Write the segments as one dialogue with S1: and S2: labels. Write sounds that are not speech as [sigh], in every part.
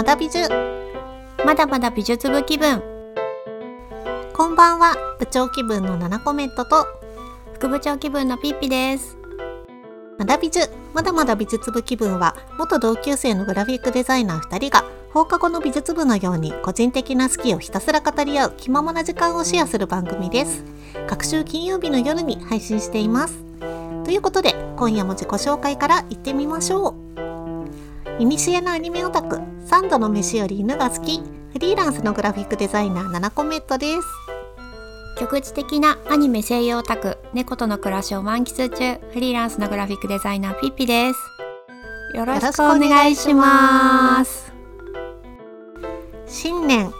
S1: まだ美術。
S2: まだまだ美術部気分。
S1: こんばんは。部長気分のナナコメントと
S2: 副部長気分のピッピです。
S1: まだ美術。まだまだ美術部気分は元同級生のグラフィックデザイナー2人が放課後の美術部のように個人的な好きをひたすら語り合う気ままな時間をシェアする番組です。各週金曜日の夜に配信しています。ということで今夜も自己紹介から行ってみましょう。いにしえのアニメオタク3度の飯より犬が好き。フリーランスのグラフィックデザイナーナナコメットです。
S2: 局地的なアニメ声優オタク猫との暮らしを満喫中。フリーランスのグラフィックデザイナーピッピです。よろしくお願いします。
S1: 新年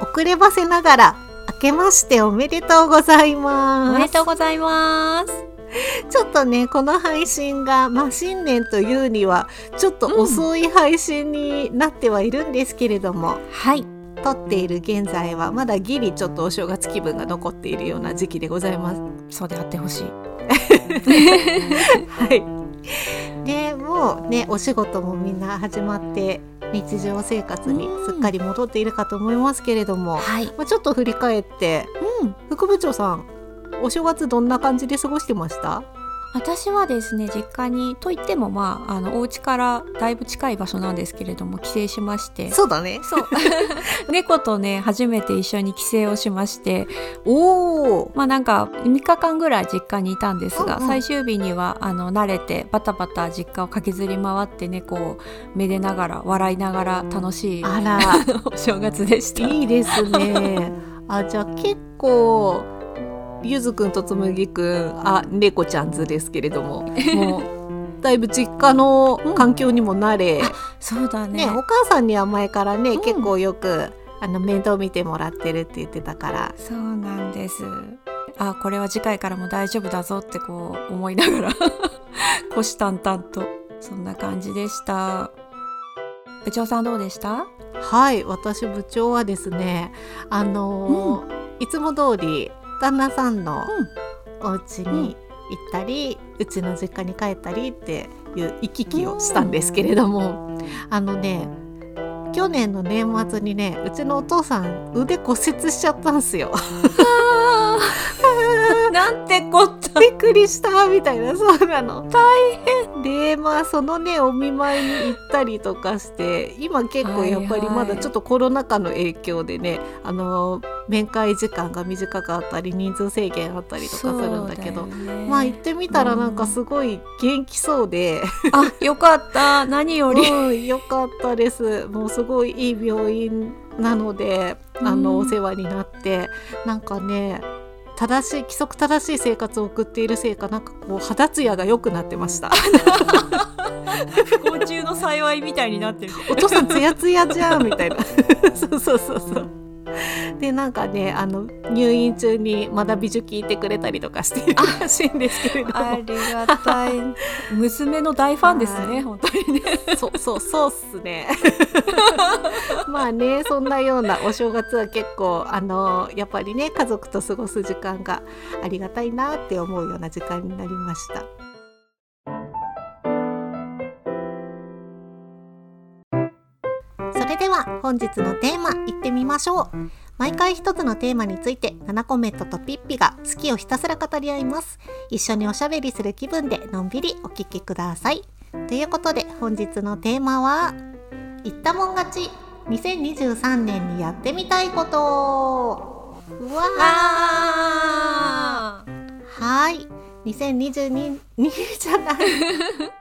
S1: 遅ればせながら明けましておめでとうございます。
S2: おめでとうございます [laughs]
S1: ちょっとねこの配信が、まあ、新年というにはちょっと遅い配信になってはいるんですけれども、
S2: はい。
S1: 撮っている現在はまだギリちょっとお正月気分が残っているような時期でございます。
S2: そうであってほしい。[laughs]
S1: はい。でもうねお仕事もみんな始まって日常生活にすっかり戻っているかと思いますけれども、
S2: はい。
S1: まあ、ちょっと振り返って
S2: うん。
S1: 副部長さんお正月どんな感じで過ごしてました？
S2: 私はですね実家にといってもまああのお家からだいぶ近い場所なんですけれども帰省しまして。
S1: そうだね。
S2: そう。[laughs] 猫とね初めて一緒に帰省をしまして。
S1: おお
S2: まあなんか3日間ぐらい実家にいたんですが、
S1: うんうん。
S2: 最終日にはあの慣れてバタバタ実家を駆けずり回って猫をめでながら笑いながら楽しい
S1: あら。[laughs]
S2: お正月でした。
S1: いいですね。[laughs] あじゃあ結構ゆずくんとつむぎくんあ猫ちゃん図ですけれども [laughs] もうだいぶ実家の環境にも慣れ、
S2: そうだね
S1: ねお母さんには前からね、
S2: うん
S1: 結構よくあの面倒見てもらってるって言ってたから
S2: そうなんです。あこれは次回からも大丈夫だぞってこう思いながら [laughs] 虎視眈々とそんな感じでした。部長さんどうでした？
S1: はい私部長はですねあのーいつも通り旦那さんのお家に行ったり、うちの実家に帰ったりっていう行き来をしたんですけれども、あのね去年の年末にねうちのお父さん腕骨折しちゃったんすよ。[laughs]
S2: なんてこ。
S1: びっくりしたみたいな。[laughs] そうなの。大変。でまあそのねお見舞いに行ったりとかして今結構やっぱりまだちょっとコロナ禍の影響でね、あの面会時間が短かったり人数制限あったりとかするんだけど
S2: ね。
S1: まあ行ってみたらなんかすごい元気そうで、
S2: あよかった。何より。
S1: うん、よかったです。もうすごいいい病院なのであの、
S2: うん。
S1: お世話になって。なんかね正しい規則正しい生活を送っているせいかなんかこう肌ツヤが良くなってました。[laughs]
S2: 不幸中の幸いみたいになってる。[laughs]
S1: お父さんツヤツヤじゃんみたいな。[laughs] そうそうそうそう [laughs] でなんかねあの入院中にまだ美女聞いてくれたりとかしているらしいんですけれども
S2: ありがたい。[laughs] 娘の大ファンですね、
S1: はい
S2: 本当にね。
S1: そうそうそうっすね。[laughs] まあねそんなようなお正月は結構あのやっぱりね家族と過ごす時間がありがたいなって思うような時間になりました。本日のテーマいってみましょう。毎回一つのテーマについて7コメントとピッピが好きをひたすら語り合います。一緒におしゃべりする気分でのんびりお聞きください。ということで本日のテーマは「言ったもん勝ち2023年にやってみたいこと」うわー
S2: あ
S1: はい2022にじゃない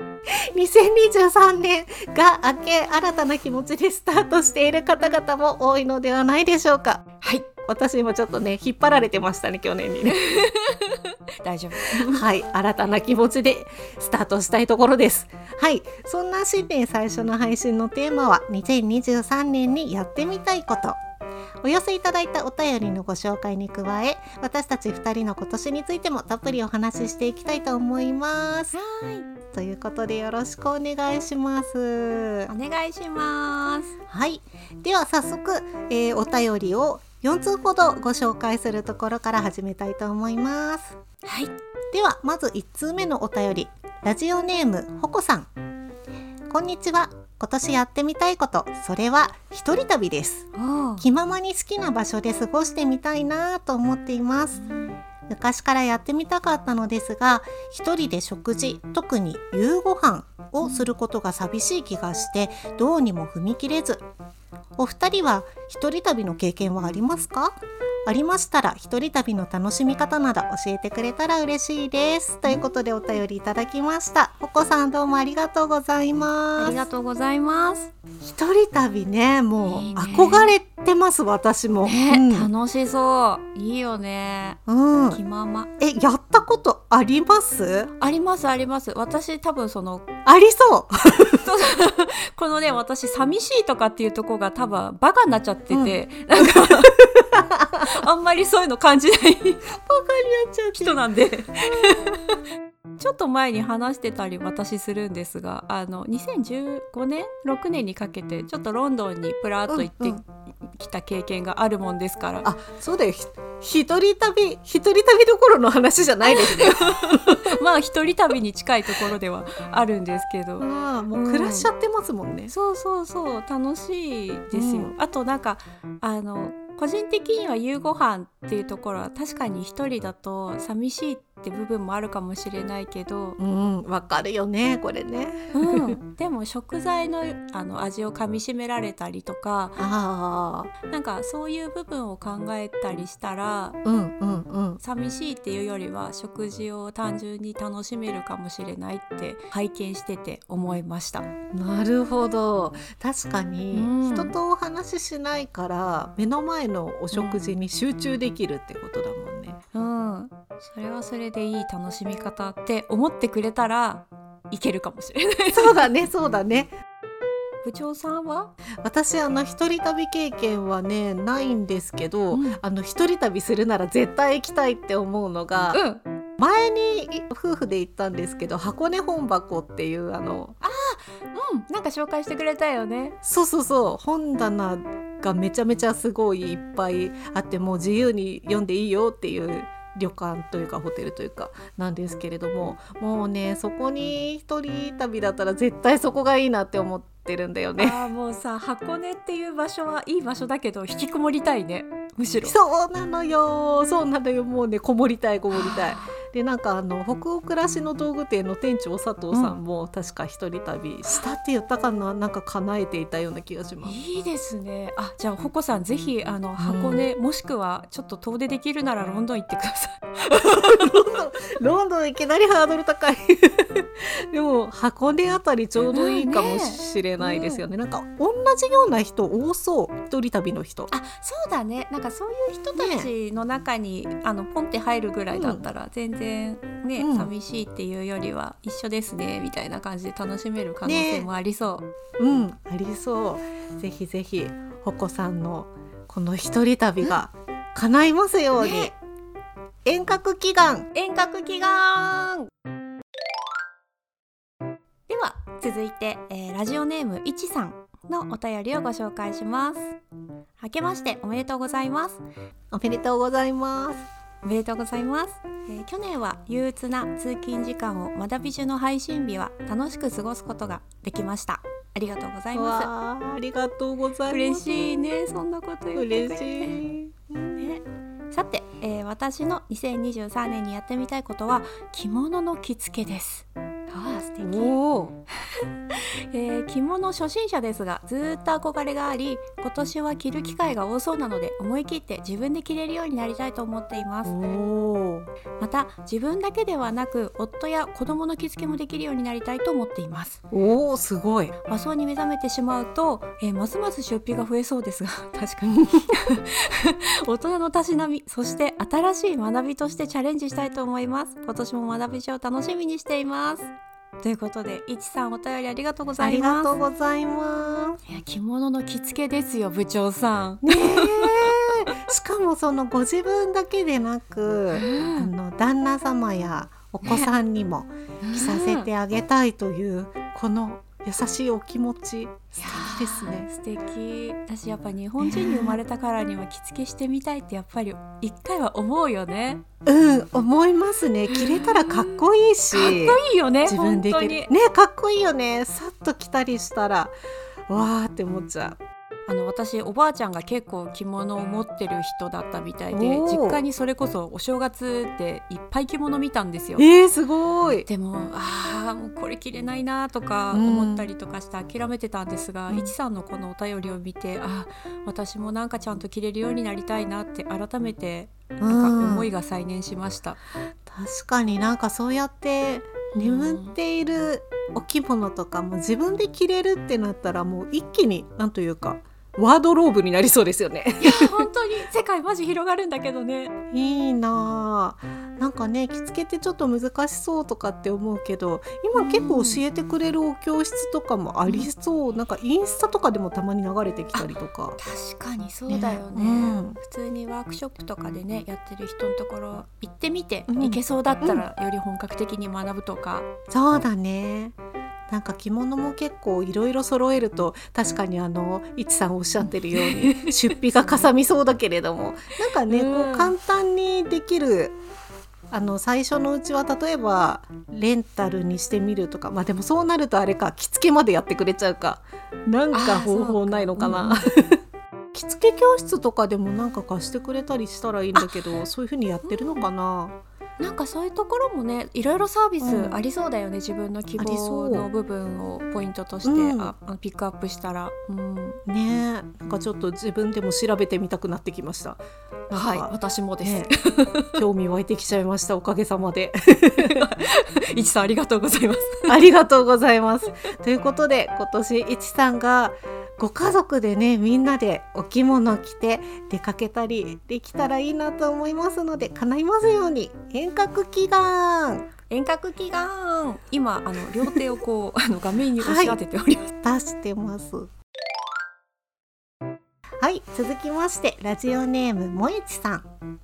S1: [laughs] 2023年が明け新たな気持ちでスタートしている方々も多いのではないでしょうか
S2: はい
S1: 私もちょっとね引っ張られてましたね去年にね [laughs]
S2: 大丈夫。
S1: はい、新たな気持ちでスタートしたいところです。はい、そんな新年最初の配信のテーマは2023年にやってみたいこと。お寄せいただいたお便りのご紹介に加え、私たち2人の今年についてもたっぷりお話ししていきたいと思います。ということでよろしくお願いします。
S2: お願いします。
S1: はい、では早速、えーお便りを4通ほどご紹介するところから始めたいと思います。
S2: はい。
S1: ではまず1通目のお便りラジオネームほこさんこんにちは今年やってみたいことそれは一人旅です。気ままに好きな場所で過ごしてみたいなと思っています。昔からやってみたかったのですが一人で食事特に夕ご飯をすることが寂しい気がしてどうにも踏み切れず。お二人は一人旅の経験はありますか？ありましたら一人旅の楽しみ方など教えてくれたら嬉しいですということでお便りいただきましたお子さんどうもありがとうございます
S2: ありがとうございます。
S1: 一人旅ねもう憧れてます私も、
S2: ね、
S1: うん
S2: 楽しそう。いいよね。
S1: うん
S2: 気まま。
S1: えやったことあります？
S2: ありますあります。私多分その
S1: ありそう。[laughs]
S2: このね私寂しいとかっていうとこが多分バカになっちゃってて、なんか [laughs] あんまりそういうの感じない。
S1: バカになっちゃう
S2: 人なんで。[laughs] ちょっと前に話してたり私するんですがあの2015年6年にかけてちょっとロンドンにプラーっと行って
S1: うん
S2: きた経験があるもんですから、
S1: あそうだよ。ひ一人旅一人旅どころの話じゃないですね。[laughs]
S2: まあ一人旅に近いところではあるんですけど。
S1: ああもう暮らしちゃってますもんね、
S2: そうそうそう。楽しいですよ、
S1: うん。
S2: あとなんかあの個人的には夕ご飯っていうところは確かに一人だと寂しいって部分もあるかもしれないけど、
S1: うんわかるよねこれね。
S2: うん、でも食材のあの味をかみしめられたりとか
S1: ああ
S2: なんかそういう部分を考えたりしたら
S1: うんうんうん。
S2: 寂しいっていうよりは食事を単純に楽しめるかもしれないって拝見してて思いました。
S1: なるほど。確かに、
S2: うん。
S1: 人とお話ししないから目の前のお食事に集中できるってことだもん、
S2: それはそれでいい楽しみ方って思ってくれたらいけるかもしれない。
S1: そうだねそうだね [laughs]
S2: 部長さんは？
S1: 私あの一人旅経験はねないんですけど、
S2: うん
S1: あの一人旅するなら絶対行きたいって思うのが、
S2: うん。
S1: 前にい夫婦で行ったんですけど箱根本箱っていうあの
S2: うん、なんか紹介してくれたよね。
S1: そうそうそう本棚がめちゃめちゃすごいいっぱいあってもう自由に読んでいいよっていう旅館というかホテルというかなんですけれどももうねそこに一人旅だったら絶対そこがいいなって思ってるんだよね。
S2: ああもうさ箱根っていう場所はいい場所だけど引きこもりたいね。むしろ。
S1: そうなのよそうなのよもうねこもりたいこもりたい。でなんかあの北欧暮らしの道具店の店長佐藤さんも確か一人旅したって言ったかななんか叶えていたような気がします。
S2: いいですね。あ、じゃあほこさんぜひあの箱根、もしくはちょっと遠出できるならロンドン行ってください。[laughs]
S1: ロンドンいきなりハードル高い。[laughs] でも箱根あたりちょうどいいかもしれないですよね。なんか同じような人多そう。一人旅の人。
S2: あ、そうだね。なんかそういう人たちの中に、あのポンって入るぐらいだったら、全然ね、
S1: うん。
S2: 寂しいっていうよりは一緒ですねみたいな感じで楽しめる可能性もありそう。
S1: うん。ありそう。ぜひぜひほこさんのこの一人旅が叶いますように、
S2: ね。
S1: 遠隔祈願。
S2: 遠隔祈願。では続いて、えーラジオネームいちさんのお便りをご紹介します。明けましておめでとうございます。
S1: おめでとうございます
S2: おめでとうございます、えー去年は憂鬱な通勤時間を学び中の配信日は楽しく過ごすことができました。ありがとうございま
S1: わあありがとうございます。
S2: す嬉しいね。そんなこと言って
S1: 嬉
S2: て。
S1: しい。
S2: ね、さて、えー私の2023年にやってみたいことは着物の着付けです。ああ素敵、
S1: おお [laughs]
S2: えー着物初心者ですがずーっと憧れがあり今年は着る機会が多そうなので思い切って自分で着れるようになりたいと思っています。
S1: お
S2: また自分だけではなく夫や子供の着付けもできるようになりたいと思っています。
S1: おおすごい。
S2: 和装に目覚めてしまうと、えーますます出費が増えそうですが [laughs] 確かに。[laughs] 大人のたしなみそして新しい学びとしてチャレンジしたいと思います。今年も学び中を楽しみにしていますということでいちさんお便りありがとうござ
S1: あり
S2: います。
S1: がとうございます。
S2: いや着物の着付けですよ部長さん、
S1: ねえ。しかもそのご自分だけでなく、あの旦那様やお子さんにも着させてあげたいという、この優しいお気持ち。
S2: いや
S1: ですね。
S2: 素敵。私やっぱ日本人に生まれたからには着付けしてみたいってやっぱり一回は思うよね。
S1: うん思いますね。着れたらかっこいいし。
S2: かっこいいよね
S1: 自分で着
S2: 本
S1: るねかっこいいよね。さっと着たりしたらわーって思っちゃう
S2: あの私おばあちゃんが結構着物を持ってる人だったみたいで実家にそれこそお正月でいっぱい着物見たんですよ。
S1: えー、すごい。
S2: でもああもうこれ着れないなとか思ったりとかして諦めてたんですが、
S1: うん。
S2: いちさんのこのお便りを見てあー私もなんかちゃんと着れるようになりたいなって改めてなんか思いが再燃しました。
S1: 確かになんかそうやって眠っているお着物とかも自分で着れるってなったらもう一気になんというかワードローブになりそうですよね。
S2: いや本当に。[laughs] 世界マジ広がるんだけどね。
S1: いいなあ。なんかね着付けってちょっと難しそうとかって思うけど今結構教えてくれるお教室とかもありそう、なんかインスタとかでもたまに流れてきたりとか。
S2: 確かにそうだよね。
S1: ね。うん。
S2: 普通にワークショップとかでねやってる人のところ行ってみて、
S1: うん。
S2: 行けそうだったらより本格的に学ぶとか、
S1: そうだねなんか着物も結構いろいろ揃えると確かにあのいちさんおっしゃってるように [laughs] 出費がかさみそうだけれどもなんかね、
S2: うん
S1: こう簡単にできるあの最初のうちは例えばレンタルにしてみるとかまあでもそうなるとあれか着付けまでやってくれちゃうかなんか方法ないのかな。[laughs] 着付け教室とかでもなんか貸してくれたりしたらいいんだけどそういう風にやってるのかな。
S2: なんかそういうところもねいろいろサービス
S1: うん。
S2: ありそうだよね、自分の希望の部分をポイントとして、
S1: うん。
S2: あピックアップしたら、うん、
S1: ねえなんかちょっと自分でも調べてみたくなってきました。
S2: はい私もです、
S1: ね興味湧いてきちゃいました [laughs] おかげさまで。[laughs]
S2: いちさんありがとうございます。
S1: ありがとうございます。ということで今年いちさんがご家族でねみんなでお着物着て出かけたりできたらいいなと思いますので叶いますように。遠隔祈願。
S2: 遠隔祈願。今あの両手をこう [laughs] あの画面に押し当てております、
S1: 出してます。はい続きましてラジオネームもえちさん。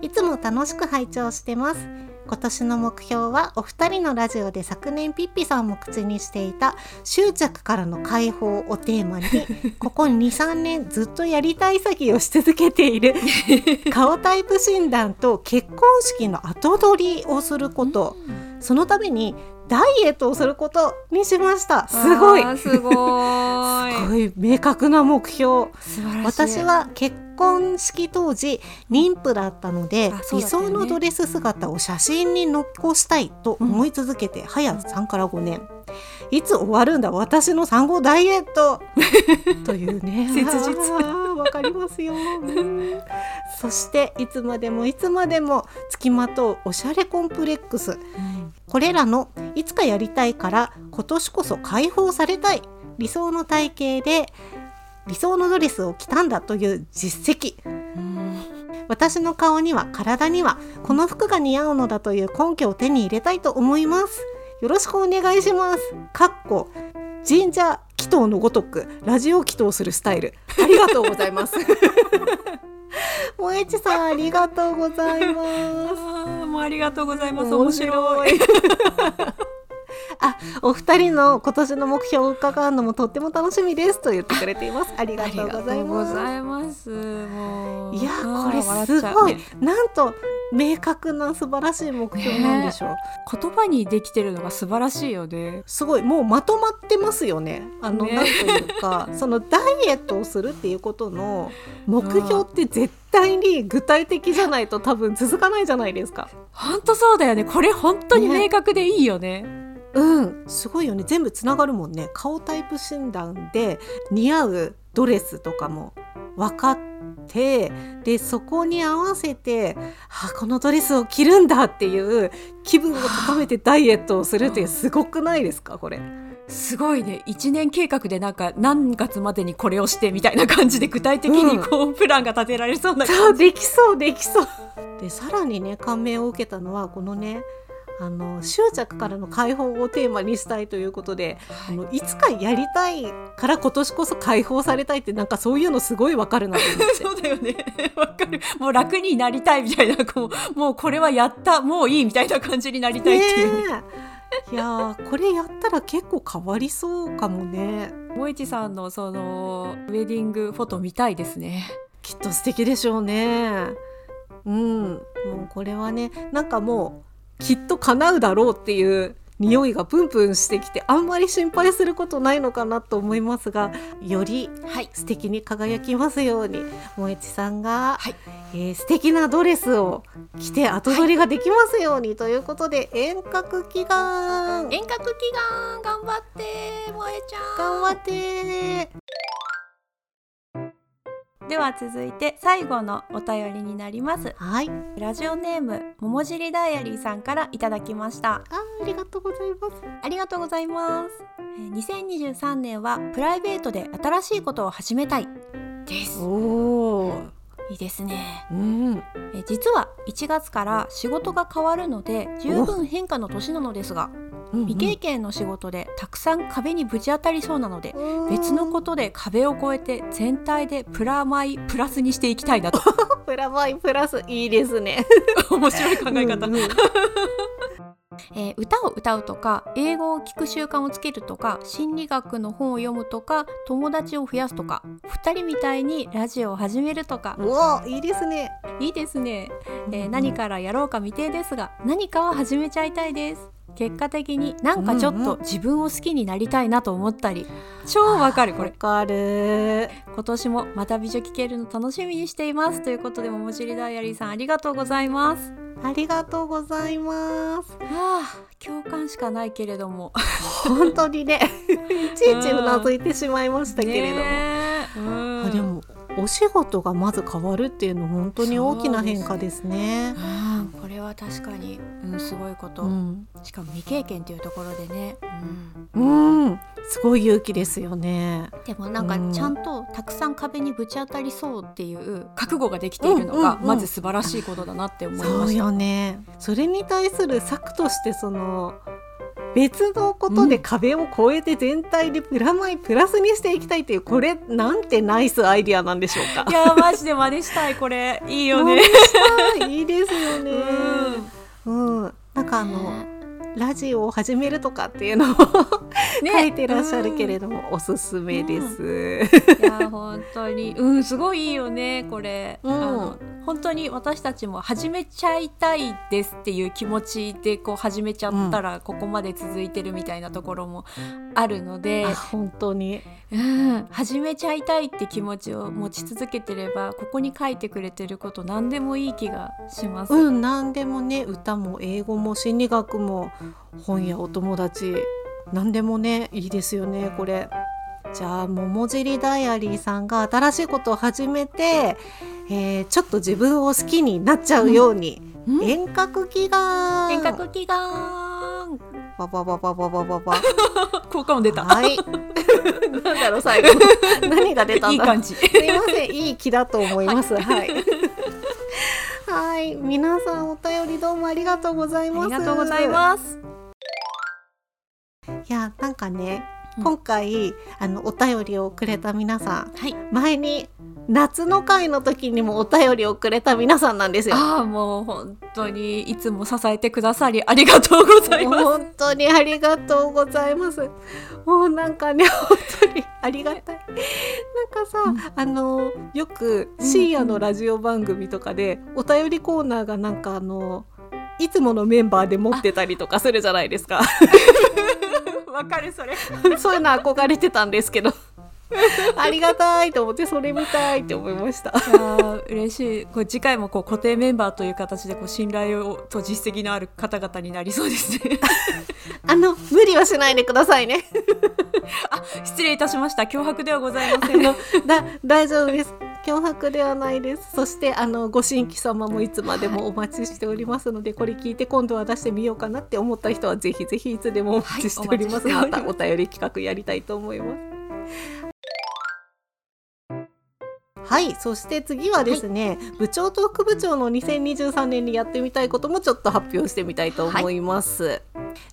S1: いつも楽しく拝聴してます今年の目標はお二人のラジオで昨年ピッピさんも口にしていた執着からの解放をテーマに [laughs] ここ23年ずっとやりたい詐欺をし続けている [laughs] 顔タイプ診断と結婚式の後取りをすること。そのためにダイエットをすることにしました。すごい。
S2: すごーい。[laughs]
S1: すごい明確な目標。
S2: 素晴らしい。
S1: 私は結婚式当時妊婦だったので、
S2: あそう
S1: 理想のドレス姿を写真に残したいと思い続けて、早3から5年いつ終わるんだ？私の産後ダイエット。[laughs] というね。
S2: 切実。[laughs]
S1: わかりますよ、うん。そしていつまでもいつまでもつきまとうおしゃれコンプレックス。これらのいつかやりたいから今年こそ解放されたい。理想の体型で理想のドレスを着たんだという実績。
S2: うん
S1: 私の顔には体にはこの服が似合うのだという根拠を手に入れたいと思います。よろしくお願いします。かっこ神社祈祷のごとくラジオ祈祷するスタイル。ありがとうございます。[laughs] 萌えちさんありがとうございます。[laughs]
S2: もうありがとうございます。面白い
S1: お二人の今年の目標を伺うのもとっても楽しみですと言ってくれています。ありがとうございます。
S2: ざい
S1: やこれすごい、なんと明確な素晴らしい目標なんでしょう、
S2: 言葉にできてるのが素晴らしいよね。
S1: すごい。もうまとまってますよね。あの、
S2: ね。
S1: なんというか [laughs] そのダイエットをするっていうことの目標って絶対に具体的じゃないと多分続かないじゃないですか。
S2: 本当そうだよね。これ本当に
S1: ね。
S2: 明確でいいよね
S1: うん。すごいよね。全部つながるもんね。顔タイプ診断で似合うドレスとかも分かってでそこに合わせてあこのドレスを着るんだっていう気分を高めてダイエットをするってすごくないですかこれ？
S2: すごいね。1年計画でなんか何月までにこれをしてみたいな感じで具体的にこう、プランが立てられそうな
S1: そうできそうできそう。でさらにね感銘を受けたのはこのねあの執着からの解放をテーマにしたいということで、あのいつかやりたいから今年こそ解放されたいってなんかそういうのすごいわかるなと思って。[laughs]
S2: そうだよね。[laughs] わかる。もう楽になりたいみたいなこうもうこれはやったもういいみたいな感じになりたいっていう、
S1: ねえ。いやーこれやったら結構変わりそうかもね。
S2: 萌市さんのそのウェディングフォト見たいですね。
S1: きっと素敵でしょうね。うん。もうこれはねなんかもうきっと叶うだろうっていう匂いがプンプンしてきてあんまり心配することないのかなと思いますがより
S2: はい。
S1: 素敵に輝きますように萌ちさんが、
S2: はい。
S1: えー素敵なドレスを着て後取りができますように、ということで遠隔祈願。
S2: 遠隔祈願頑張って萌ちゃ
S1: 頑張って
S2: では続いて最後のお便りになります。
S1: はい。
S2: ラジオネームももじりダイアリーさんからいただきました。
S1: あありがとうございます。
S2: ありがとうございます。えー2023年はプライベートで新しいことを始めたい。です。
S1: おー。
S2: いいですね。
S1: うん。
S2: えー実は1月から仕事が変わるので十分変化の年なのですが未経験の仕事でたくさん壁にぶち当たりそうなので別のことで壁を越えて全体でプラマイプラスにしていきたいなと。[laughs]
S1: プラマイプラスいいですね。[laughs]
S2: 面白い考え方、
S1: うんうん。[laughs]
S2: えー歌を歌うとか英語を聞く習慣をつけるとか心理学の本を読むとか友達を増やすとか2人みたいにラジオを始めるとか。
S1: うわいいですね。
S2: いいですね、えー何からやろうか未定ですが何かは始めちゃいたいです結果的になんかちょっ
S1: うんうん。
S2: と自分を好きになりたいなと思ったり。超わかるこれ。
S1: わかる。
S2: 今年もまた美女聞けるの楽しみにしています。ということでももちりダイアリーさんありがとうございます。
S1: ありがとうございます。
S2: はあ共感しかないけれども。
S1: 本当にね。[laughs] いちいちうなずいてしまいましたけれども、
S2: うん。
S1: あでもお仕事がまず変わるっていうの本当に大きな変化ですね。
S2: うんこれは確かに、うん、すごいこと、
S1: うん、
S2: しかも未経験というところでね、
S1: うん、すごい勇気ですよね。
S2: でもなんか
S1: うん。
S2: ちゃんとたくさん壁にぶち当たりそうっていう覚悟ができているのが
S1: うんうんうん。
S2: まず素晴らしいことだなって思い
S1: そう
S2: ました。
S1: よね。それに対する策としてその別のことで壁を越えて全体でプラマイプラスにしていきたいっていうこれなんてナイスアイディアなんでしょうか
S2: い。やーマジで真似したいこれ [laughs] いいよね。
S1: いいいですよね。
S2: うん
S1: うん、なんかあの、
S2: ね
S1: ラジオを始めるとかっていうのを書いてらっしゃるけれども、おすすめです。
S2: いや本当に。うんすごいいいよねこれ、
S1: うん。
S2: あの本当に私たちも始めちゃいたいですっていう気持ちでこう始めちゃったらここまで続いてるみたいなところもあるので。
S1: あ、本当に。
S2: うん、始めちゃいたいって気持ちを持ち続けてればここに書いてくれてること何でもいい気がします。
S1: うん何でもね歌も英語も心理学も本やお友達何でもねいいですよねこれ。じゃあ桃尻ダイアリーさんが新しいことを始めて、えーちょっと自分を好きになっちゃうように、
S2: うん
S1: 遠隔祈願
S2: 遠隔祈願
S1: ババババババババ
S2: 効果音出た。
S1: はい [laughs] なんだろう最後 [laughs] 何が出たんだ
S2: いい感じ。
S1: すいません、いい気だと思います。はい。はい、皆さんお便りどうもありがとうござい
S2: あ
S1: ます。
S2: りがとうございます。
S1: す。いや、なんかね、
S2: うん
S1: 今回あのお便りをくれた皆さん、
S2: はい。
S1: 前に夏の会の時にもお便りをくれた皆さんなんですよ。
S2: ああもう本当にいつも支えてくださりありがとうございます。
S1: 本当にありがとうございます。もうなんかね本当にありがたい。なんかさ、
S2: うん
S1: あのよく深夜のラジオ番組とかでお便りコーナーがなんかあのいつものメンバーで持ってたりとかするじゃないですか。[laughs]
S2: わかるそれ。
S1: そういうの憧れてたんですけど。[laughs] ありがたいと思ってそれ見たいって思いました。
S2: いやー嬉しい。これ次回もこう固定メンバーという形でこう信頼をと実績のある方々になりそうですね。[laughs]
S1: あの無理はしないでくださいね。[laughs]
S2: あ失礼いたしました。脅迫ではございま
S1: あ
S2: せん。
S1: のだ大丈夫です。脅迫ではないです。そしてあのご新規様もいつまでもお待ちしておりますので、これ聞いて今度は出してみようかなって思った人はぜひぜひいつでもお待ちしております。
S2: はいま
S1: たお便り企画やりたいと思います。はい、そして次はですね、部長と副部長の2023年にやってみたいこともちょっと発表してみたいと思います。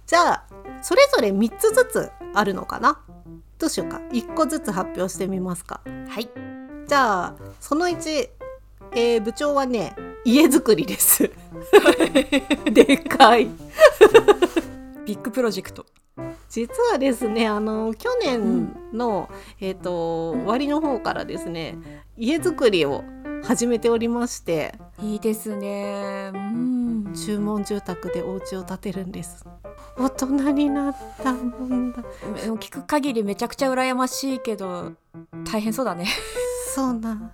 S1: じゃあそれぞれ3つずつあるのかな？どうしようか。1個ずつ発表してみますか。
S2: はい。
S1: じゃあその1、えー部長はね家づくりです。[laughs] でかい
S2: ビッグプロジェクト。
S1: 実はですねあの去年の、えー、と終わりの方からですね家づくりを始めておりまして
S2: いいですね。うん。
S1: 注文住宅でお家を建てるんです。大人になったもんだ。
S2: 聞く限りめちゃくちゃ羨ましいけど大変そうだね。
S1: そうな。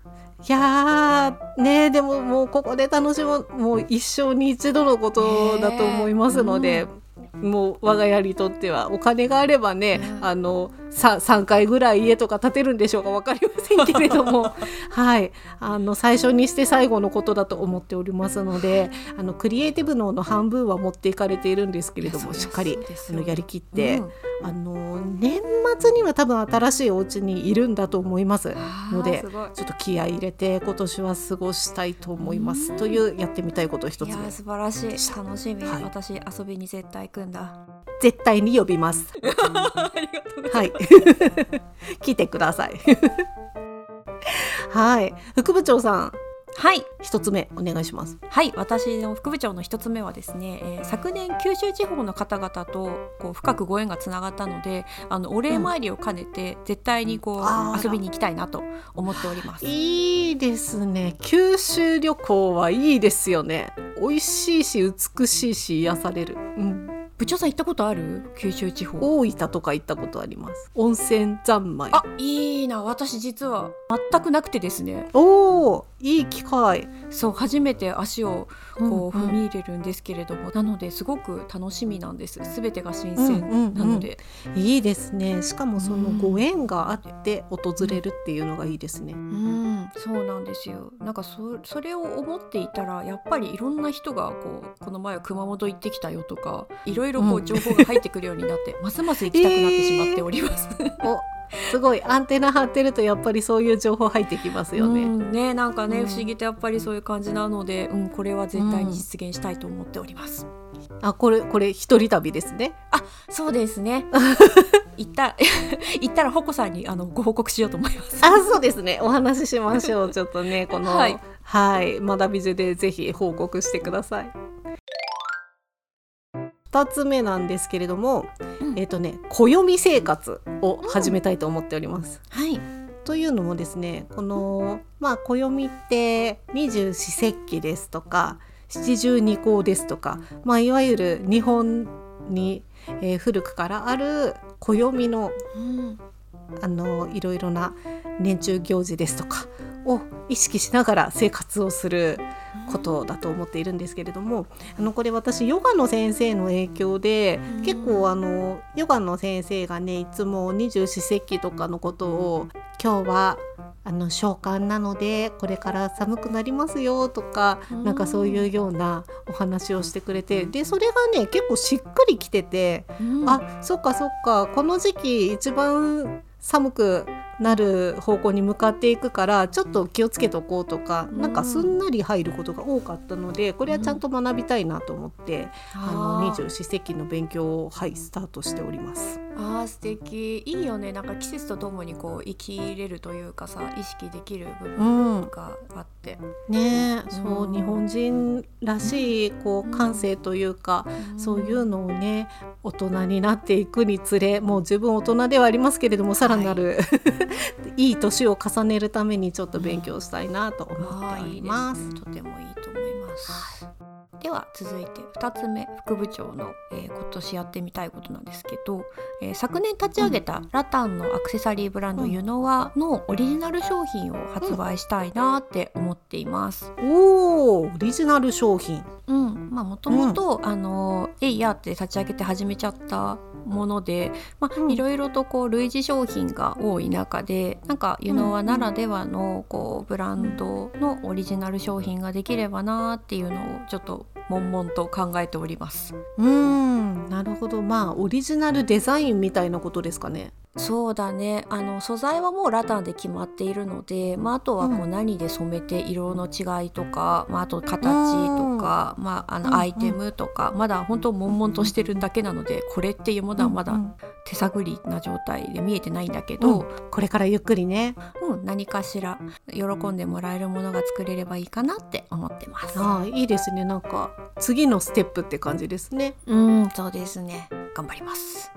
S1: いやーねでももうここで楽しむもう一生に一度のことだと思いますので、もう我が家にとってはお金があればね、
S2: うん。
S1: あの 3, 3回ぐらい家とか建てるんでしょうか分かりませんけれども。[laughs] はい。あの最初にして最後のことだと思っておりますのであのクリエイティブ脳の半分は持っていかれているんですけれどもしっかりあのやりきって、
S2: うん。
S1: あの年末には多分新しいお家にいるんだと思いますのでちょっと気合い入れて今年は過ごしたいと思います。
S2: うん
S1: というやってみたいこと一つ
S2: 素晴らしい。楽しみ、
S1: はい。
S2: 私遊びに絶対行くんだ
S1: 絶対に呼びます。はい。[laughs] 来てください。[laughs] はい。副部長さん。
S2: はい。
S1: 一つ目お願いします。
S2: はい。私の副部長の一つ目はですね、えー昨年九州地方の方々とこう深くご縁がつながったのであのお礼参りを兼ねて絶対にこう、
S1: あら
S2: 遊びに行きたいなと思っております。
S1: いいですね。九州旅行はいいですよね。美味しいし美しいし癒される、うん、
S2: 部長さん行ったことある？九州地方。
S1: 大分とか行ったことあります。温泉三昧。
S2: あいいな。私実は全くなくてですね。
S1: おおいい機会。
S2: そう初めて足をこう
S1: うんうん
S2: 踏み入れるんですけれども、なのですごく楽しみなんです。全てが新
S1: うんうんうん。
S2: 鮮なので、
S1: いいですね。しかもその
S2: うん。
S1: ご縁があって訪れるっていうのがいいですね、
S2: うん、そうなんですよ。なんかそそれを思っていたらやっぱりいろんな人がこうこの前は熊本行ってきたよとかいろいろこ
S1: う
S2: うん。情報が入ってくるようになって、ますます行きたくなってしまっております。
S1: お [laughs] [laughs] すごいアンテナ張ってるとやっぱりそういう情報入ってきますよね、
S2: うんねなんかね、
S1: うん。
S2: 不思議とやっぱりそういう感じなので、うん、これは絶対に実現したいと思っております。
S1: あこれこれ一人旅ですね。
S2: そうですね。[laughs] 行った [laughs] 行ったらほこさんにあのご報告しようと思います。
S1: あそうですね。お話ししましょう。ちょっとねこの
S2: はい、
S1: はい、学び中でぜひ報告してください二つ目なんですけれども、
S2: うん。
S1: えっ、とね暦生活を始めたいと思っております、
S2: はい。
S1: というのもですねこのまあ暦って二十四節気ですとか七十二候ですとか、まあ、いわゆる日本に、えー古くからある暦の
S2: うん、
S1: あのいろいろな年中行事ですとかを意識しながら生活をすることだと思っているんですけれどもあのこれ私ヨガの先生の影響で
S2: うん。
S1: 結構あのヨガの先生がねいつも二十四節気とかのことを今日はあの召喚なのでこれから寒くなりますよとか
S2: うん。
S1: なんかそういうようなお話をしてくれてでそれがね結構しっくりきてて
S2: うん。
S1: あそっかそっかこの時期一番寒くなる方向に向かっていくからちょっと気をつけておこうとか、
S2: うん。
S1: なんかすんなり入ることが多かったのでこれはちゃんと学びたいなと思って、あの二
S2: あー。
S1: 十四節気の勉強をはいスタートしております。
S2: あー素敵。いいよね。なんか季節とともにこう生きれるというかさ意識できる部
S1: う
S2: 分
S1: ん、
S2: があって、
S1: ね。えそう、
S2: うん
S1: 日本人らしいこう感性というか、そういうのをね大人になっていくにつれもう十分大人ではありますけれどもさらなる、い、[laughs] い年を重ねるためにちょっと勉強したいなと思っております。す。
S2: ね。とてもいいと思います。では続いて2つ目副部長の、えー今年やってみたいことなんですけど、えー昨年立ち上げたラタンのアクセサリーブランド
S1: うん。
S2: ユノワのオリジナル商品を発売したいなって思っています。
S1: おーオリジナル商品。
S2: うん、まあもともとあのエイヤーって立ち上げて始めちゃったもので、まあ
S1: うん。
S2: いろいろとこう類似商品が多い中で、なんかユノワならではのこうブランドのオリジナル商品ができればなっていうのをちょっと悶々と考えております。
S1: うーんなるほどまあオリジナルデザインみたいなことですかね。
S2: そうだね。あの素材はもうラタンで決まっているので、まあ、あとはこ
S1: う
S2: う何で染めて色の違いとか、まあ、あと形とか、まあ、あ
S1: うんうん。
S2: のアイテムとか、まだ本当悶々としてるだけなのでこれっていうものはまだ
S1: うん。
S2: 手探りな状態で見えてないんだけど、
S1: これからゆっくりね。
S2: うん何かしら喜んでもらえるものが作れればいいかなって思ってます。
S1: ああいいですね。なんか次のステップって感じですね。
S2: うんそうですね。頑張ります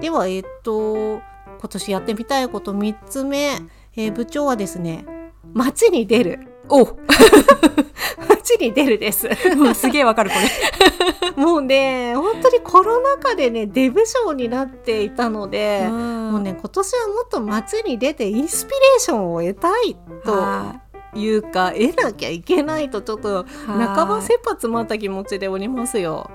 S1: ではえっと今年やってみたいこと3つ目、えー部長はですね街に出る。
S2: お [laughs]
S1: 街に出るです。
S2: もうすげえわかるこれ。[laughs]
S1: もうね本当にコロナ禍でねデブ症になっていたので、も
S2: も
S1: うね今年はもっと街に出てインスピレーションを得たいと
S2: は
S1: い。うか得なきゃいけないとちょっと
S2: い。
S1: 半ば切羽詰まった気持ちでおりますよ。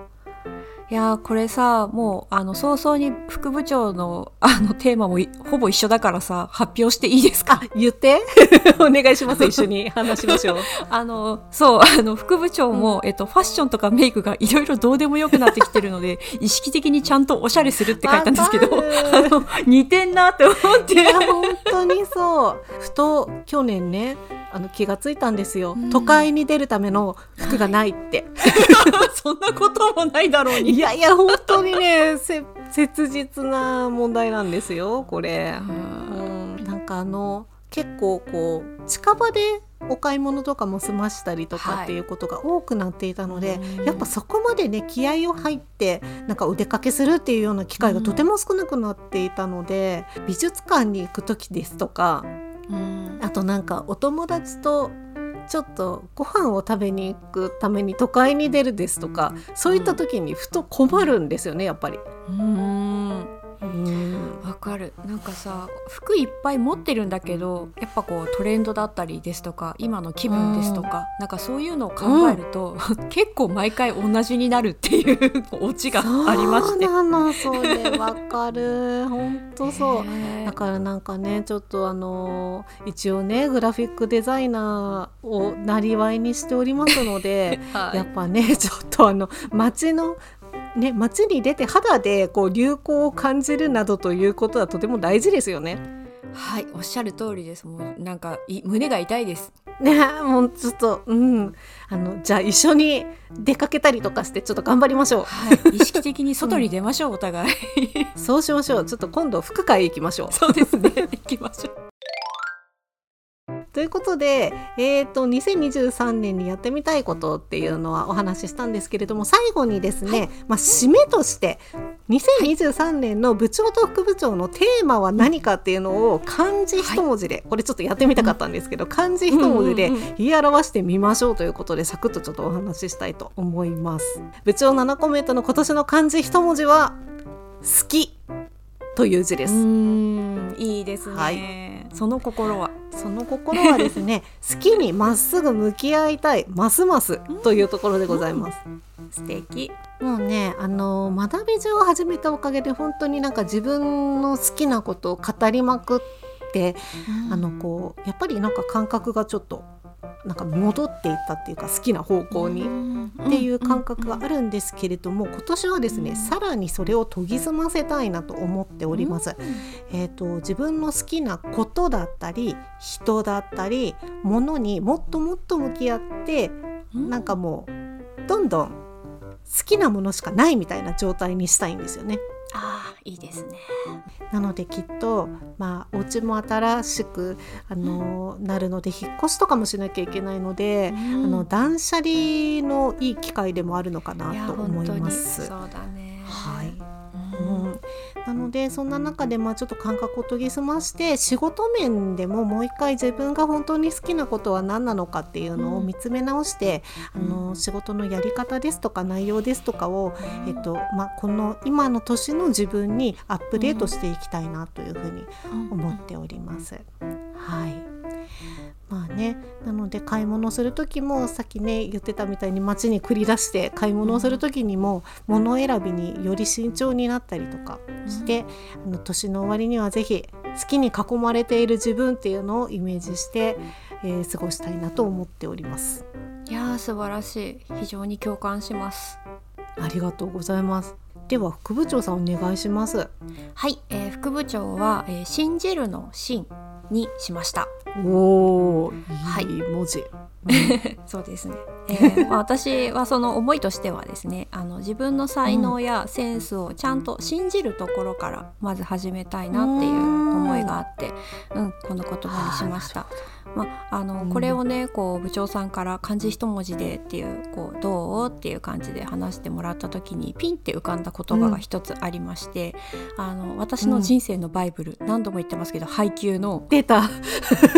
S2: いやーこれさもうあの早々に副部長のあのテーマもいほぼ一緒だからさ発表していいですか？
S1: あ言って。[laughs] お願いします [laughs] 一緒に。話しましょう。
S2: あのそうあの副部長も、えっと、ファッションとかメイクがいろいろどうでもよくなってきてるので意識的にちゃんとおしゃれするって書いたんですけどあの似てんなって思って。
S1: いや本当にそう。ふと去年ねあの気がついたんですよ、
S2: うん。
S1: 都会に出るための服がないって、[laughs]
S2: そんなこともないだろう
S1: い、やいや本当にね [laughs] せ切実な問題なんですよこれ、うん、なんかあの結構こう近場でお買い物とかも済ましたりとか
S2: はい
S1: っていうことが多くなっていたので、
S2: うん
S1: やっぱそこまでね気合を入ってなんかお出かけするっていうような機会がとても少なくなっていたので、美術館に行く時ですとか
S2: うん。
S1: あとなんかお友達とちょっとご飯を食べに行くために都会に出るですとかそういった時にふと困るんですよねやっぱり。
S2: うん
S1: うん
S2: わかる。なんかさ服いっぱい持ってるんだけどやっぱこうトレンドだったりですとか今の気分ですとか、なんかそういうのを考えると、[laughs] 結構毎回同じになるっていう [laughs] オチがありまして。
S1: そうなのそれわかる。本当そう。
S2: ね
S1: だからなんかねちょっとあのー一応ねグラフィックデザイナーをなりわいにしておりますので [laughs]
S2: はい。
S1: やっぱねちょっとあの街のね街に出て肌でこう流行を感じるなどということはとても大事ですよね。
S2: はい、おっしゃる通りです。もうなんかい胸が痛いです。
S1: ねもうちょっとうんあのじゃあ一緒に出かけたりとかしてちょっと頑張りましょう。
S2: はい、意識的に外に出ましょう、お互い。
S1: そうしましょうちょっと今度服会行きましょう。
S2: そうですね。行きましょう。
S1: ということで、えー、と2023年にやってみたいことっていうのはお話ししたんですけれども最後にですね、まあ、締めとして2023年の部長と副部長のテーマは何かっていうのを漢字一文字で、これちょっとやってみたかったんですけど、漢字一文字で
S2: うんうんうん
S1: 言い表してみましょうということでサクッとちょっとお話ししたいと思います。部長7コメントの今年の漢字一文字は好きという字です。
S2: ん、いいですね。
S1: はい
S2: その心は。
S1: その心はですね [laughs] 好きにまっすぐ向き合いたいますますというところでございます。
S2: 素敵。
S1: もうねあの学び中を始めたおかげで本当になんか自分の好きなことを語りまくって、あのこうやっぱりなんか感覚がちょっとなんか戻っていったっていうか好きな方向に。っていう感覚があるんですけれども、今年はですね、
S2: うん
S1: さらにそれを研ぎ澄ませたいなと思っております。えー、と自分の好きなことだったり人だったりものにもっともっと向き合って、なんかもうどんどん好きなものしかないみたいな状態にしたいんですよね。
S2: ああ、いいですね。
S1: なのできっとまあお家も新しくあの、なるので引っ越しとかもしなきゃいけないので、あの断捨離のいい機会でもあるのかなと思います。
S2: そうだね。
S1: はい
S2: うん
S1: うん、なのでそんな中でまあちょっと感覚を研ぎ澄まして仕事面でももう一回自分が本当に好きなことは何なのかっていうのを見つめ直して、
S2: うん。
S1: あの仕事のやり方ですとか内容ですとかを、えっとまあ、この今の年の自分にアップデートしていきたいなというふうに思っております。はいまあね、なので買い物する時もさっきね言ってたみたいに街に繰り出して買い物をする時にも物選びにより慎重になったりとかして、あの年の終わりにはぜひ好きに囲まれている自分っていうのをイメージして、えー過ごしたいなと思っております。
S2: いやー素晴らしい。非常に共感します。
S1: ありがとうございます。では副部長さんお願いします。
S2: はい、えー副部長は、えー信じるの信にしました。
S1: おお、
S2: はい。
S1: 文字。[laughs]
S2: そうですね。えーまあ、私はその思いとしてはですね、あの自分の才能やセンスをちゃんと信じるところからまず始めたいなっていう思いがあって、うん、この言葉にしました。まあの、
S1: うん。
S2: これをねこう部長さんから漢字一文字でっていうこうどうっていう感じで話してもらった時にピンって浮かんだ言葉が一つありまして、あの私の人生のバイブル、何度も言ってますけど配給の
S1: 出た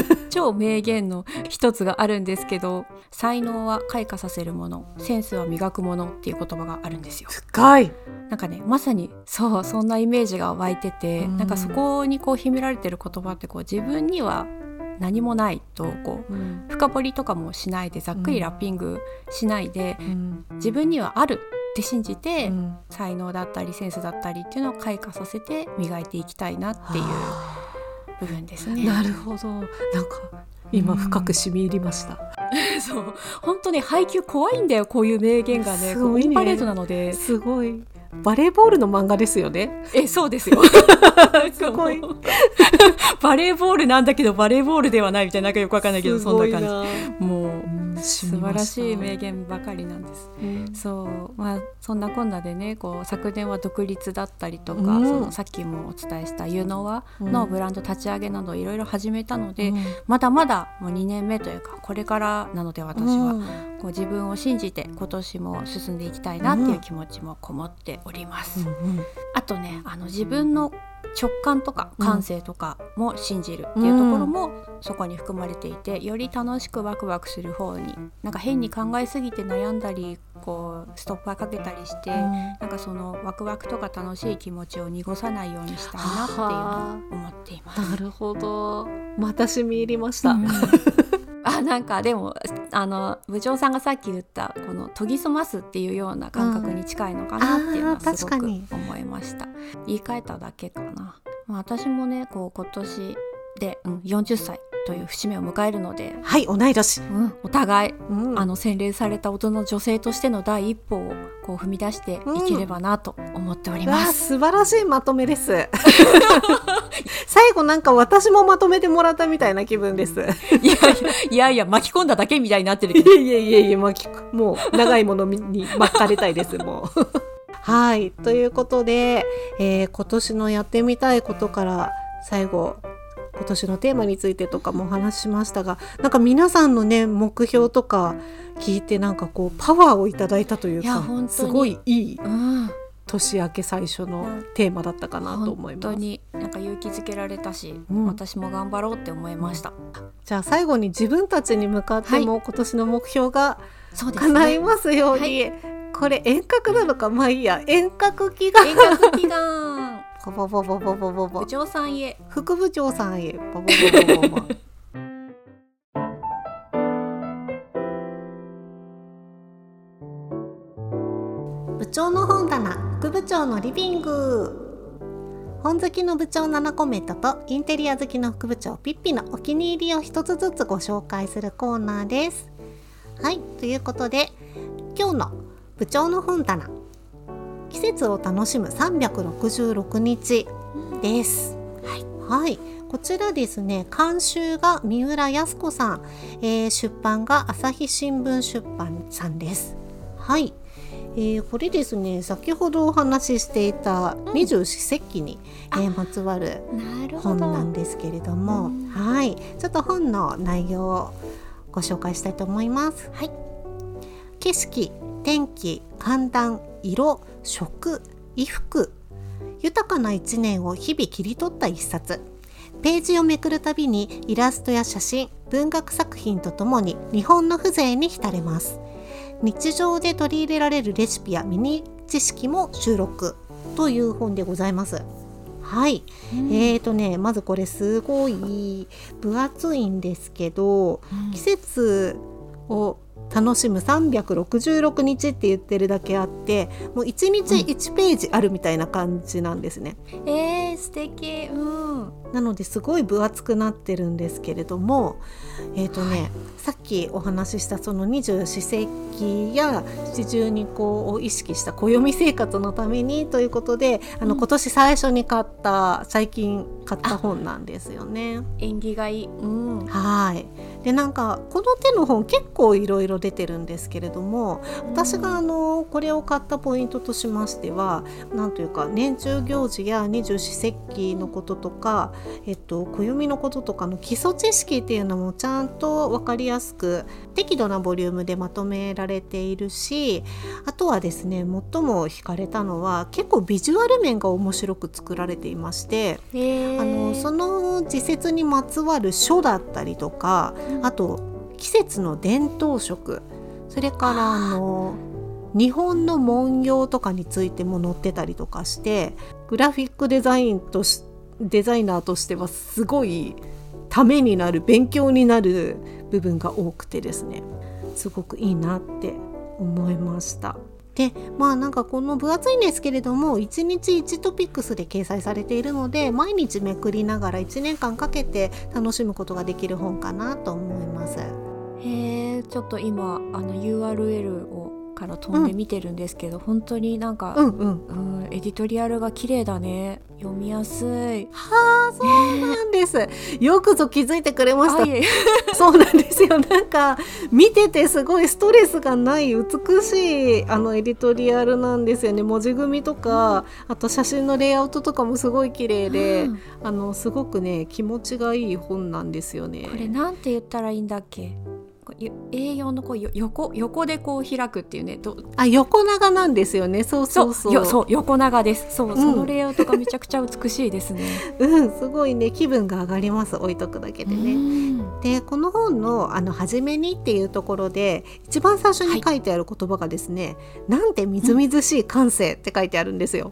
S1: [laughs]
S2: 超名言の一つがあるんですけど才能は開花させるものセンスは磨くものっていう言葉があるんですよ。
S1: 深い。
S2: なんかねまさにそうそんなイメージが湧いてて、
S1: うん。
S2: なんかそこにこう秘められてる言葉ってこう自分には何もないとこう
S1: うん。
S2: 深掘りとかもしないでざっくりラッピングしないで、
S1: うん。
S2: 自分にはあるって信じて、
S1: うん。
S2: 才能だったりセンスだったりっていうのを開花させて磨いていきたいなっていう部分ですね。
S1: なるほど。なんか今深く染み入りました、[laughs]
S2: そう。本当に配給怖いんだよこういう名言がね。
S1: ね
S2: こうオンパレードなので。す
S1: ごいバレーボールの漫画ですよね。
S2: えそうですよ。
S1: すごい [laughs]
S2: バレーボールなんだけどバレーボールではないみたいななんかよくわかんないけどそんな感
S1: じ。
S2: じもう
S1: 素
S2: 素晴らしい名言ばかりなんです。そう。まあそんなこんなでねこう昨年は独立だったりとか、
S1: うん。
S2: そのさっきもお伝えしたユノワのブランド立ち上げなどいろいろ始めたので、
S1: うん。
S2: まだまだもう2年目というかこれからなので私は、
S1: うん。
S2: こう自分を信じて今年も進んでいきたいなっていう気持ちもこもっております。
S1: うん
S2: あとねあの自分の直感とか感性とかも信じるっていうところもそこに含まれていてより楽しくワクワクする方になんか変に考えすぎて悩んだりこうストッパーかけたりして、なんかそのワクワクとか楽しい気持ちを濁さないようにしたいなっていうのを思っています。
S1: なるほど。また染み入りました、
S2: うん [laughs] あなんかでもあの部長さんがさっき言ったこの研ぎ澄ますっていうような感覚に近いのかなっていうのはすごく思いました。言い換えただけかな、まあ、私もねこう今年で、うん、40歳という節目を迎えるので、
S1: はい同い年、
S2: うん、お互い
S1: うん。
S2: あの洗練された大人の女性としての第一歩をこう踏み出していければなと思っております。
S1: 素晴らしいまとめです。[laughs] 最後なんか私もまとめてもらったみたいな気分です。
S2: いやいやいや巻き込んだだけみたいになってるけ
S1: い
S2: ど。
S1: やいやいやいや巻きもう長いものに巻かれたいですもう。[laughs] はいということで、えー今年のやってみたいことから最後今年のテーマについてとかもお話ししましたがなんか皆さんのね目標とか聞いてなんかこうパワーをいただいたというかすごいいい
S2: うん
S1: 年明け最初のテーマだったかなと思います。
S2: 本当になんか勇気づけられたし、
S1: うん。
S2: 私も頑張ろうって思いました。
S1: じゃあ最後に自分たちに向かっても今年の目標が叶い
S2: ね。
S1: ますように、
S2: は
S1: これ遠隔なのかまあいいや。遠隔祈願。
S2: 遠隔祈願
S1: ボボボボボボボボ
S2: 部長さんへ
S1: 副部長さんへボボボボボボ部長の本棚副部長のリビング本好きの部長7コメントとインテリア好きの副部長ピッピのお気に入りを一つずつご紹介するコーナーですはいということで今日の部長の本棚季節を楽しむ366日です。はい、はい、こちらですね監修が三浦靖子さん、えー出版が朝日新聞出版さんです。はい、えーこれですね先ほどお話ししていた二十四節気に、えーまつわる本なんですけれども、
S2: うん。
S1: はい、ちょっと本の内容をご紹介したいと思います。
S2: はい。
S1: 景色、天気、寒暖、色、食、衣服、豊かな一年を日々切り取った一冊。ページをめくるたびにイラストや写真、文学作品とともに日本の風情に浸れます。日常で取り入れられるレシピやミニ知識も収録という本でございます。はい、えーとねまずこれすごい分厚いんですけど季節を楽しむ。366日って言ってるだけあってもう1日1ページあるみたいな感じなんですね。
S2: えー、素敵。うん。
S1: なのですごい分厚くなってるんですけれどもえっ、とね、さっきお話ししたその二十四節気や七十二候を意識した暦生活のためにということであの、
S2: うん。
S1: 今年最初に買った最近買った本なんですよね。
S2: 縁起がいい。うん。
S1: はい。でなんかこの手の本結構いろいろ出てるんですけれども私があのこれを買ったポイントとしましてはなんというか年中行事や二十四節気のこととかえっと、暦のこととかの基礎知識っていうのもちゃんと分かりやすく適度なボリュームでまとめられているしあとはですね最も惹かれたのは結構ビジュアル面が面白く作られていましてあのその時節にまつわる書だったりとかあと季節の伝統食それからあの日本の文様とかについても載ってたりとかしてグラフィックデザインとしデザイナーとしてはすごいためになる勉強になる部分が多くてですねすごくいいなって思いました。でまあなんかこの分厚いんですけれども1日1トピックスで掲載されているので毎日めくりながら1年間かけて楽しむことができる本かなと思います。
S2: へえちょっと今あの URL をから飛んで見てるんですけど、うん、本当になんか、うんうん、うん、エディトリアルが綺麗だね。読みやすい。
S1: はあそうなんです、よくぞ気づいてくれました。[laughs] そうなんですよ。なんか見ててすごいストレスがない美しいあのエディトリアルなんですよね。文字組みとか、うん、あと写真のレイアウトとかもすごい綺麗で、うん、あのすごくね気持ちがいい本なんですよね。
S2: これなんて言ったらいいんだっけ？A4 のこう横横でこう開くっていうね
S1: あ横長なんですよね。そうそう
S2: そう。横長です。そう、うん、そのレイアウトがめちゃくちゃ美しいですね。[laughs]
S1: うんすごいね。気分が上がります置いとくだけでね。でこの本のあの初めにっていうところで一番最初に書いてある言葉がですね、はい、なんてみずみずしい感性って書いてあるんですよ、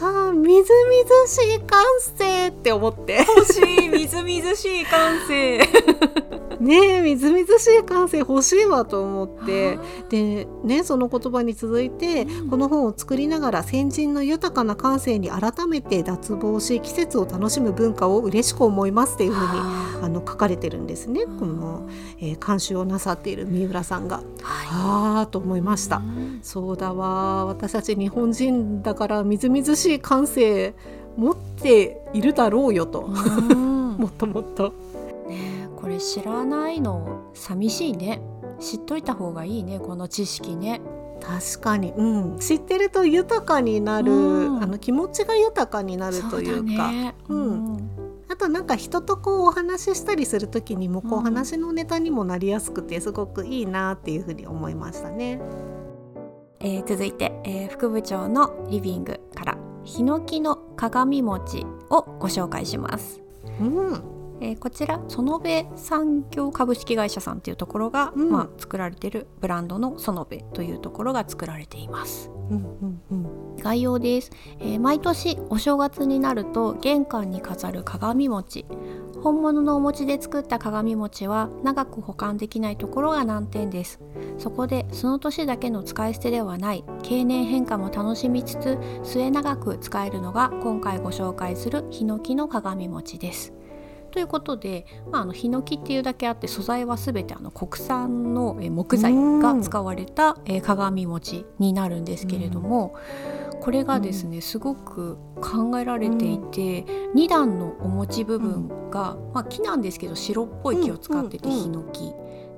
S1: はあ、みずみずしい感性って思って。
S2: 欲しいみずみずしい感性。[laughs]
S1: ねえみずみずしい感性欲しいわと思って。でねその言葉に続いて、うん、この本を作りながら先人の豊かな感性に改めて脱帽し季節を楽しむ文化を嬉しく思いますっていうふうにあ。の書かれてるんですね。この、えー、監修をなさっている三浦さんが。はあと思いました。そうだわ私たち日本人だからみずみずしい感性持っているだろうよと。[laughs] もっともっと。
S2: これ知らないの？寂しいね。知っといた方がいいねこの知識ね。
S1: 確かに、うん、知ってると豊かになる、うん、あの気持ちが豊かになるというか。うね、うん、うん。あとなんか人とこうお話ししたりする時にもこう話のネタにもなりやすくてすごくいいなっていうふうに思いましたね。
S2: えー、続いて、えー、副部長のリビングからヒノキの鏡餅をご紹介します。うんえー、こちら園部産業株式会社さんっていうところが、うん、まあ、作られてるブランドの園部というところが作られています。うんうんうん、概要です、えー、毎年お正月になると玄関に飾る鏡餅。本物のお餅で作った鏡餅は長く保管できないところが難点です。そこでその年だけの使い捨てではない経年変化も楽しみつつ末永く使えるのが今回ご紹介するヒノキの鏡餅ですということで、まあ、あのヒノキっていうだけあって素材は全てあの国産の木材が使われた、え鏡餅になるんですけれども、これがですねすごく考えられていて、うん、2段のお餅部分が、まあ、木なんですけど白っぽい木を使ってて、ヒノキ。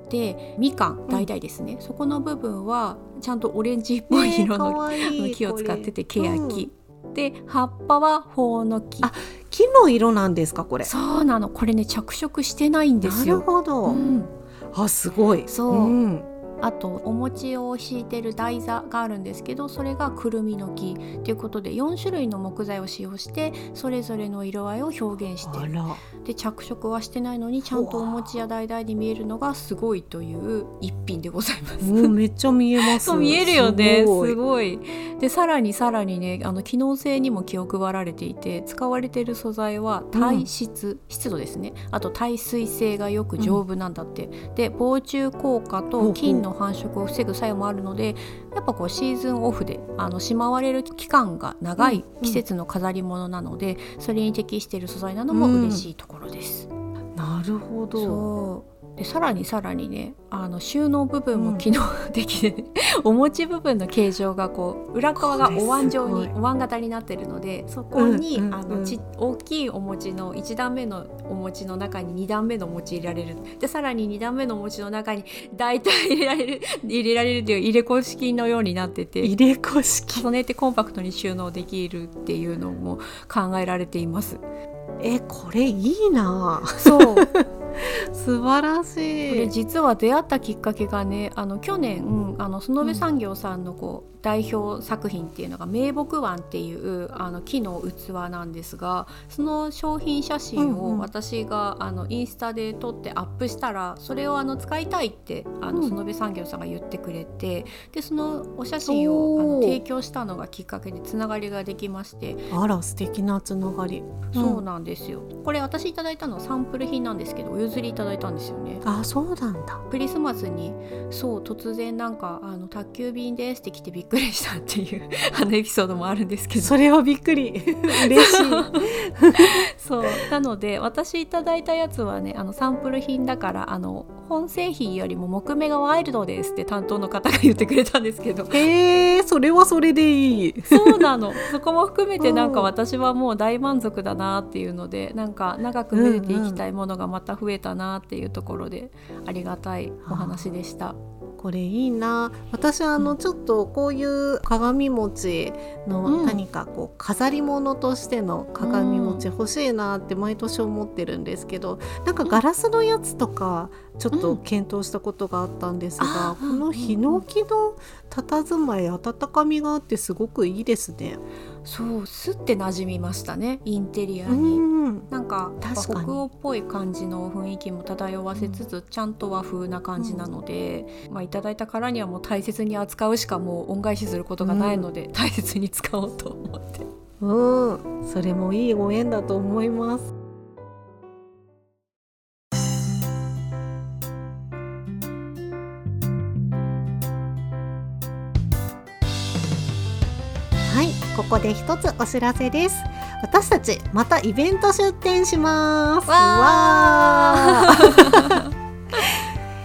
S2: でみかん橙ですね、そこの部分はちゃんとオレンジっぽい色の,、木を使っててケヤキ、で葉っぱはほうの木。
S1: あ木の色なんですかこれ？
S2: そうなの。これね着色してないんです
S1: よ。なるほど、うん、あすごい。
S2: そう、うんあとお餅を敷いてる台座があるんですけどそれがくるみの木ということで4種類の木材を使用してそれぞれの色合いを表現してる。で着色はしてないのにちゃんとお餅や橙に見えるのがすごいという一品でございます。
S1: めっちゃ見えます。[laughs]
S2: そう見えるよね。すごい。でさらにさらにねあの機能性にも気を配られていて使われている素材は耐湿、うん、湿度ですね。あと耐水性がよく丈夫なんだって、うん、で防虫効果と菌のの繁殖を防ぐ作用もあるのでやっぱこうシーズンオフであのしまわれる期間が長い季節の飾り物なので、うん、それに適している素材なのも嬉しいところです。
S1: うん、なるほど
S2: でさらにさらにねあの収納部分も機能的で、ね、うん、[laughs] お餅部分の形状がこう裏側がお椀状にお椀型になってるのでそこに、うんうんうん、あのち大きいお餅の1段目のお餅の中に2段目のお餅入れられる。でさらに2段目のお餅の中に大体入れられる入れられるという入れ子式のようになってて
S1: 入れ子式。
S2: 重ねてコンパクトに収納できるっていうのも考えられています。
S1: えこれいいな。
S2: そう [laughs] [laughs]
S1: 素晴ら
S2: こ
S1: し
S2: れ
S1: い
S2: 実は出会ったきっかけがねあの去年あの園部産業さんのこう、代表作品っていうのが名木碗っていうあの木の器なんですがその商品写真
S1: うんうん。
S2: を私が、あのインスタで撮ってアップしたらそれをあの使いたいってあの
S1: うん。
S2: 園部産業さんが言ってくれてでそのお写真をあの提供したのがきっかけでつながりができまして。
S1: あら素敵なつながり。
S2: そうなんですよ。これ私いただいたのはサンプル品なんですけどお譲りいただいたんですよね。
S1: あそうなんだ。
S2: クリスマスにそう突然なんかあの宅急便ですって来てびっくりしたっていう [laughs] あのエピソードもあるんですけど。
S1: それはびっくり。[laughs] 嬉しい。
S2: そう。なので私いただいたやつはねあのサンプル品だからあの本製品よりも木目がワイルドですって担当の方が言ってくれたんですけど。
S1: へえそれはそれでいい。
S2: そうなの。そこも含めてなんか
S1: うん
S2: 私はもう大満足だなっていうのでなんか長くめでていきたいものがまた増えたなっていうところでありがたいお話でした。
S1: これいいな私あのちょっとこういう鏡餅の
S2: うん
S1: 何かこう飾り物としての鏡餅欲しいなって毎年思ってるんですけどなんかガラスのやつとかちょっと検討したことがあったんですが、
S2: あー
S1: このヒノキの佇まい温かみがあってすごくいいですね。
S2: そうすって馴染みましたねインテリア
S1: う
S2: に。
S1: ん。
S2: なんか北欧っぽい感じの雰囲気も漂わせつつ、ちゃんと和風な感じなので、まあ、いただいたからにはもう大切に扱うしかもう恩返しすることがないので、大切に使おうと思って。
S1: うん、それもいいご縁だと思います。ここで一つお知らせです。私たちまたイベント出店します。
S2: わ
S1: ー [laughs]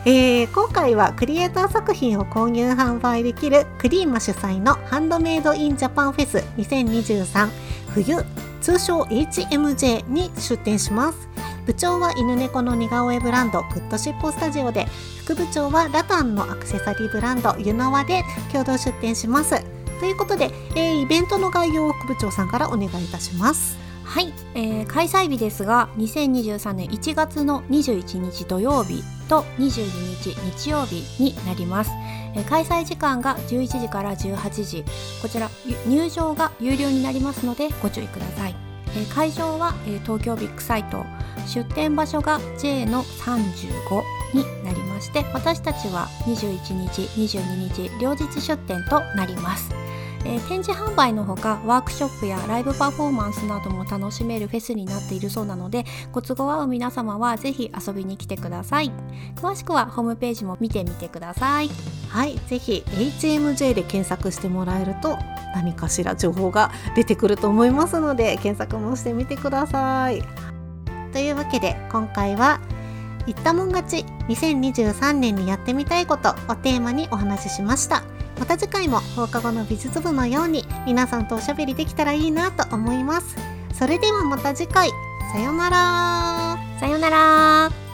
S1: えー今回はクリエイター作品を購入販売できるクリーマ主催のハンドメイドインジャパンフェス2023冬通称 HMJ に出展します部長は犬猫の似顔絵ブランドグッドシッポスタジオで副部長はラタンのアクセサリーブランドユノワで共同出展しますということで、えーイベントの概要を副部長さんからお願いいたします。
S2: はい、えー開催日ですが2023年1月の21日土曜日と22日日曜日になります、えー開催時間が11時から18時こちら入場が有料になりますのでご注意ください、えー会場は、えー東京ビッグサイト。出店場所が J の35になりまして私たちは21日22日両日出店となります。えー展示販売のほかワークショップやライブパフォーマンスなども楽しめるフェスになっているそうなのでご都合合う皆様はぜひ遊びに来てください詳しくはホームページも見てみてください
S1: はい、ぜひ HMJ で検索してもらえると何かしら情報が出てくると思いますので検索もしてみてください。というわけで今回は「言ったもん勝ち2023年にやってみたいこと」をテーマにお話ししました。また次回も放課後の美術部のように皆さんとおしゃべりできたらいいなと思います。それではまた次回。さよなら。
S2: さよなら。